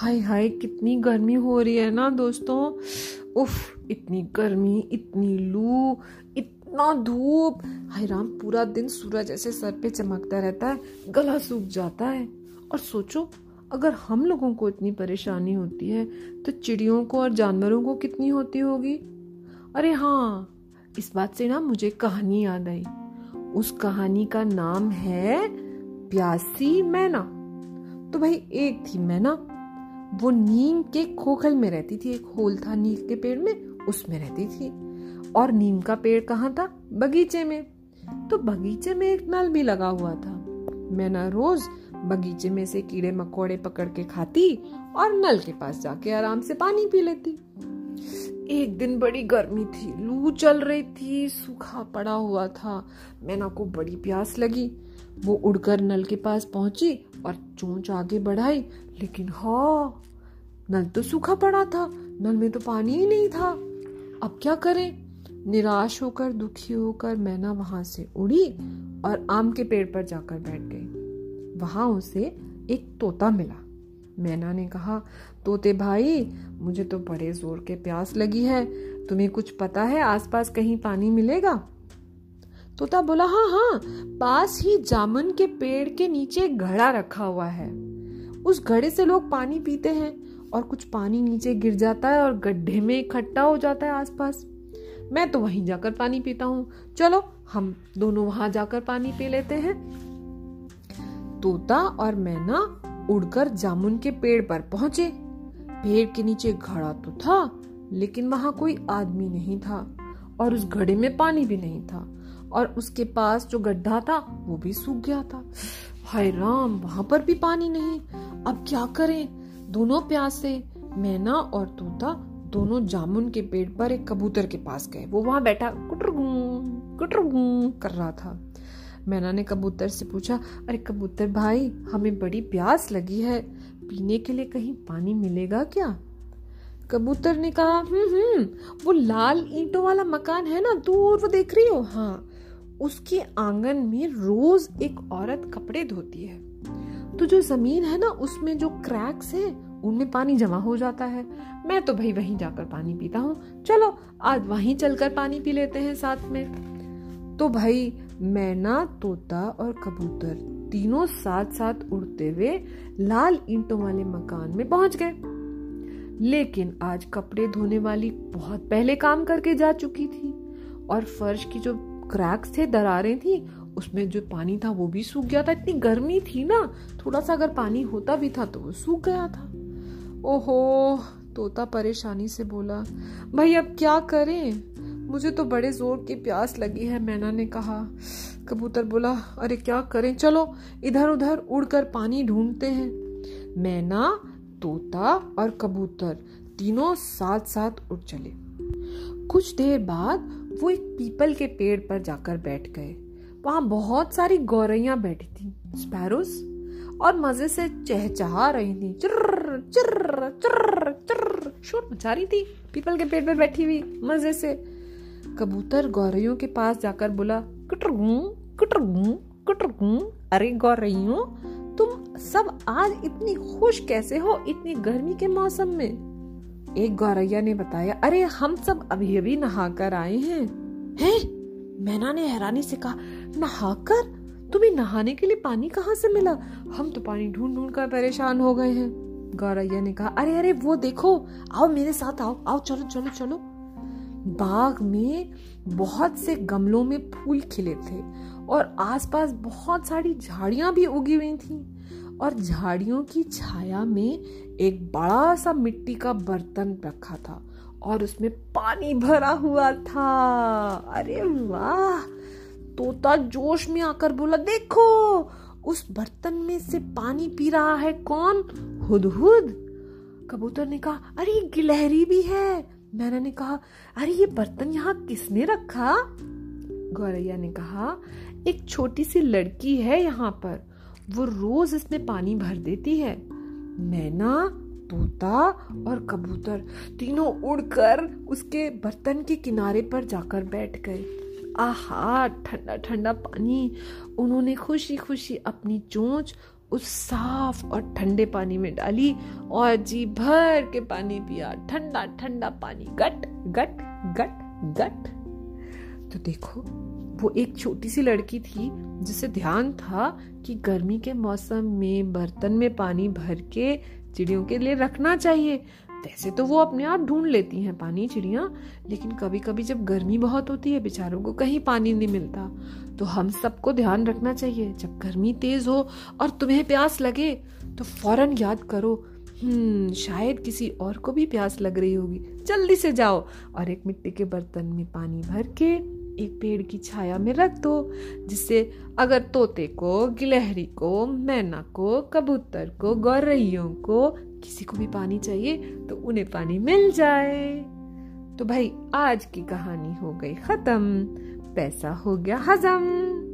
हाय हाय, कितनी गर्मी हो रही है ना दोस्तों। उफ, इतनी गर्मी, इतनी लू, इतना धूप। हाय राम, पूरा दिन सूरज ऐसे सर पे चमकता रहता है, गला सूख जाता है। और सोचो, अगर हम लोगों को इतनी परेशानी होती है तो चिड़ियों को और जानवरों को कितनी होती होगी? अरे हाँ इस बात से ना मुझे कहानी याद आई। उस कहानी का नाम है प्यासी मैना। तो भाई, एक थी मैना वो नीम के खोखल में रहती थी, एक होल था नीम के पेड़ में, उसमें रहती थी। और नीम का पेड़ कहाँ था? बगीचे में। तो बगीचे में एक नल भी लगा हुआ था। मैना रोज बगीचे में से कीड़े मकोड़े पकड़ के खाती और नल के पास जाके आराम से पानी पी लेती। एक दिन बड़ी गर्मी थी, लू चल रही थी, सूखा पड़ा हुआ था। मैना को बड़ी प्यास लगी। वो उड़कर नल के पास पहुँची और चोंच आगे बढ़ाई, लेकिन हाँ नल तो सूखा पड़ा था, नल में तो पानी ही नहीं था। अब क्या करें? निराश होकर, दुखी होकर मैना वहाँ से उड़ी और आम के पेड़ पर जाकर बैठ गई। वहाँ उसे एक तोता मिला। मैना ने कहा, तोते भाई, मुझे तो बड़े ज़ोर के प्यास लगी है। तुम्हें कुछ पता है, आसपास कहीं पानी मिलेगा? तोता बोला हाँ हाँ पास ही जामुन के पेड़ के नीचे घड़ा रखा हुआ है। उस घड़े से लोग पानी पीते हैं। और कुछ पानी नीचे गिर जाता है और गड्ढे में इकट्ठा हो जाता है आसपास। मैं तो वहीं जाकर पानी पीता हूँ। चलो, हम दोनों वहाँ जाकर पानी पी लेते हैं। तोता और मैना उड़कर जामुन के पेड़ पर पहुँचे। पेड़ के नीचे घड़ा तो था, लेकिन वहाँ कोई आदमी नहीं था और उस घड़े में पानी भी नहीं था और उसके पास जो गड्ढा था, वो भी सूख गया था। हाय राम, वहाँ पर भी पानी नहीं। अब क्या करें? दोनों प्यासे, मैना और तोता दोनों जामुन के पेड़ पर एक कबूतर के पास गए। वो वहाँ बैठा कुटर कुटर कर रहा था। मैना ने कबूतर से पूछा, अरे कबूतर भाई, हमें बड़ी प्यास लगी है। पीने के लिए कहीं पानी मिलेगा क्या? कबूतर ने कहा हम्म हम्म वो लाल ईंटों वाला मकान है ना दूर वो देख रही हो? हाँ उसके आँगन में रोज एक औरत कपड़े धोती है। तो जो ज़मीन है ना, उसमें जो क्रैक्स है, उनमें पानी जमा हो जाता है। मैं तो भाई वहीं जाकर पानी पीता हूँ। चलो, आज वहीं चलकर पानी पी लेते हैं साथ में। तो भाई, मैना, तोता और कबूतर तीनों साथ साथ उड़ते हुए लाल ईंटों वाले मकान में पहुँच गए। लेकिन आज कपड़े धोने वाली बहुत पहले काम करके जा चुकी थी और फर्श की जो क्रैक्स थे, दरारें थी उसमें जो पानी था वो भी सूख गया था। इतनी गर्मी थी ना, थोड़ा सा अगर पानी होता भी था तो वो सूख गया था। ओहो, तोता परेशानी से बोला, भाई अब क्या करें? मुझे तो बड़े ज़ोर की प्यास लगी है, मैना ने कहा। कबूतर बोला, अरे क्या करें? चलो, इधर उधर उड़कर पानी ढूंढते हैं। मैना, तोता और कबूतर तीनों साथ साथ उड़ चले। कुछ देर बाद वो एक पीपल के पेड़ पर जाकर बैठ गए। वहाँ बहुत सारी गौरैया बैठी थी, स्पैरोस, और मज़े से चहचहा रही थी। चिर्र चिर्र चिर्र चिर्र। शोर मचा रही थी, पीपल के पेड़ पर बैठी हुई, मज़े से। कबूतर गौरैयों के पास जाकर बोला कुटर कुटर कुटर अरे गौरैयों, तुम सब आज इतनी खुश कैसे हो इतनी गर्मी के मौसम में? एक गौरैया ने बताया, अरे हम सब अभी अभी नहाकर आए हैं। हैं? मैना ने हैरानी से कहा, नहाकर? तुम्हें नहाने के लिए पानी कहाँ से मिला? हम तो पानी ढूंढ ढूंढ कर परेशान हो गए हैं। गौरैया ने कहा, अरे अरे, वो देखो, आओ मेरे साथ आओ आओ, चलो चलो चलो। बाग में बहुत से गमलों में फूल खिले थे और आसपास बहुत सारी झाड़ियाँ भी उगी हुई थी और झाड़ियों की छाया में एक बड़ा सा मिट्टी का बर्तन रखा था। और उसमें पानी भरा हुआ था। अरे वाह! तोता जोश में आकर बोला, देखो, उस बर्तन में से पानी पी रहा है कौन? हुदहुद कबूतर ने कहा, अरे गिलहरी भी है। मैंने ने कहा, अरे, ये बर्तन यहाँ किसने रखा? गौरैया ने कहा, एक छोटी सी लड़की है यहाँ पर। वो रोज इसमें पानी भर देती है। मैना तोता और कबूतर तीनों उड़कर उसके बर्तन के किनारे पर जाकर बैठ गए। आहा, ठंडा ठंडा पानी। उन्होंने खुशी खुशी अपनी चोंच उस साफ़ और ठंडे पानी में डाली और जी भर के पानी पिया। ठंडा ठंडा पानी। गट गट गट गट। तो देखो, वो एक छोटी सी लड़की थी जिसे ध्यान था कि गर्मी के मौसम में बर्तन में पानी भर के चिड़ियों के लिए रखना चाहिए। वैसे तो वो अपने आप ढूंढ लेती हैं पानी चिड़िया। लेकिन कभी कभी जब गर्मी बहुत होती है, बेचारों को कहीं पानी नहीं मिलता। तो हम सबको ध्यान रखना चाहिए, जब गर्मी तेज हो और तुम्हें प्यास लगे तो फ़ौरन याद करो हम्म शायद किसी और को भी प्यास लग रही होगी। जल्दी से जाओ। और एक मिट्टी के बर्तन में पानी भर के एक पेड़ की छाया में रख दो, जिससे अगर तोते को, गिलहरी को, मैना को, कबूतर को, गौरैयों को किसी को भी पानी चाहिए तो उन्हें पानी मिल जाए। तो भाई, आज की कहानी हो गई खत्म, पैसा हो गया हजम।